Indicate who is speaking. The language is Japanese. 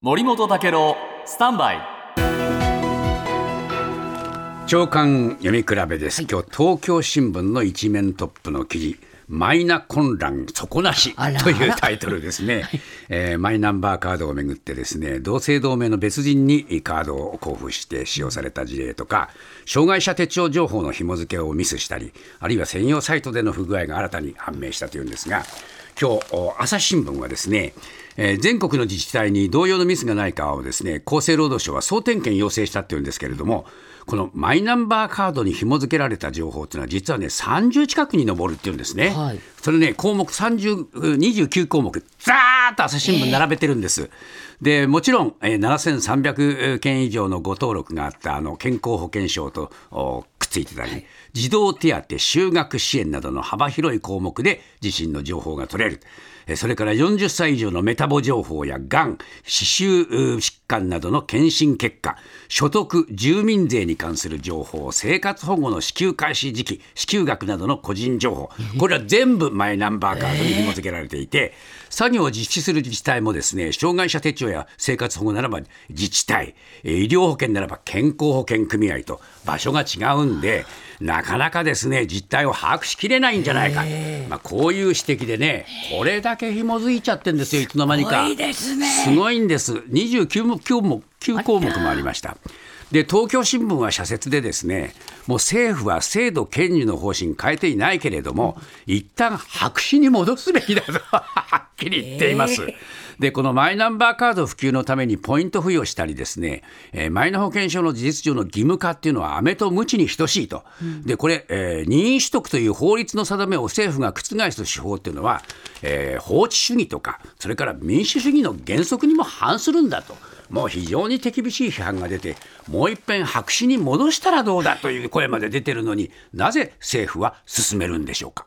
Speaker 1: 森本武郎スタンバイ。
Speaker 2: 長官読み比べです、今日東京新聞の一面トップの記事マイナ混乱底なしというタイトルですね、えーマイナンバーカードをめぐってですね同姓同名の別人にカードを交付して使用された事例とか障害者手帳情報の紐付けをミスしたりあるいは専用サイトでの不具合が新たに判明したというんですが今日お朝日新聞はですね、えー全国の自治体に同様のミスがないかをですね厚生労働省は総点検要請したっていうんですけれどもこのマイナンバーカードに紐付けられた情報っていうのは実はね30近くに上るっていうんですね、
Speaker 3: はい。
Speaker 2: それね項目30 29項目ざーっと朝日新聞並べてるんです、でもちろん、えー7300件以上のご登録があったあの健康保険証とついてたり、児童手当就学支援などの幅広い項目で自身の情報が取れる。それから40歳以上のメタボ情報やがん、歯周う疾患などの検診結果、所得、住民税に関する情報、生活保護の支給開始時期、支給額などの個人情報、これは全部マイナンバーカードに紐付けられていて、作業を実施する自治体もですね、障害者手帳や生活保護ならば自治体、えー医療保険ならば健康保険組合と場所が違うんで、なかなかですね、実態を把握しきれないんじゃないか。まあ、こういう指摘でね、これだけ紐づいちゃってんですよ、いつの間にか。
Speaker 3: すごいですね
Speaker 2: すごいんです。29項目9項目もありました。で東京新聞は社説でですねもう政府は制度堅持の方針変えていないけれども一旦白紙に戻すべきだとはっきり言っています。でこのマイナンバーカード普及のためにポイント付与したりですね、えーマイナ保険証の事実上の義務化っていうのは飴と鞭に等しいと、でこれ、えー任意取得という法律の定めを政府が覆す手法っていうのは、えー法治主義とかそれから民主主義の原則にも反するんだと。もう非常に手厳しい批判が出て、もう一遍白紙に戻したらどうだという声まで出てるのになぜ政府は進めるんでしょうか。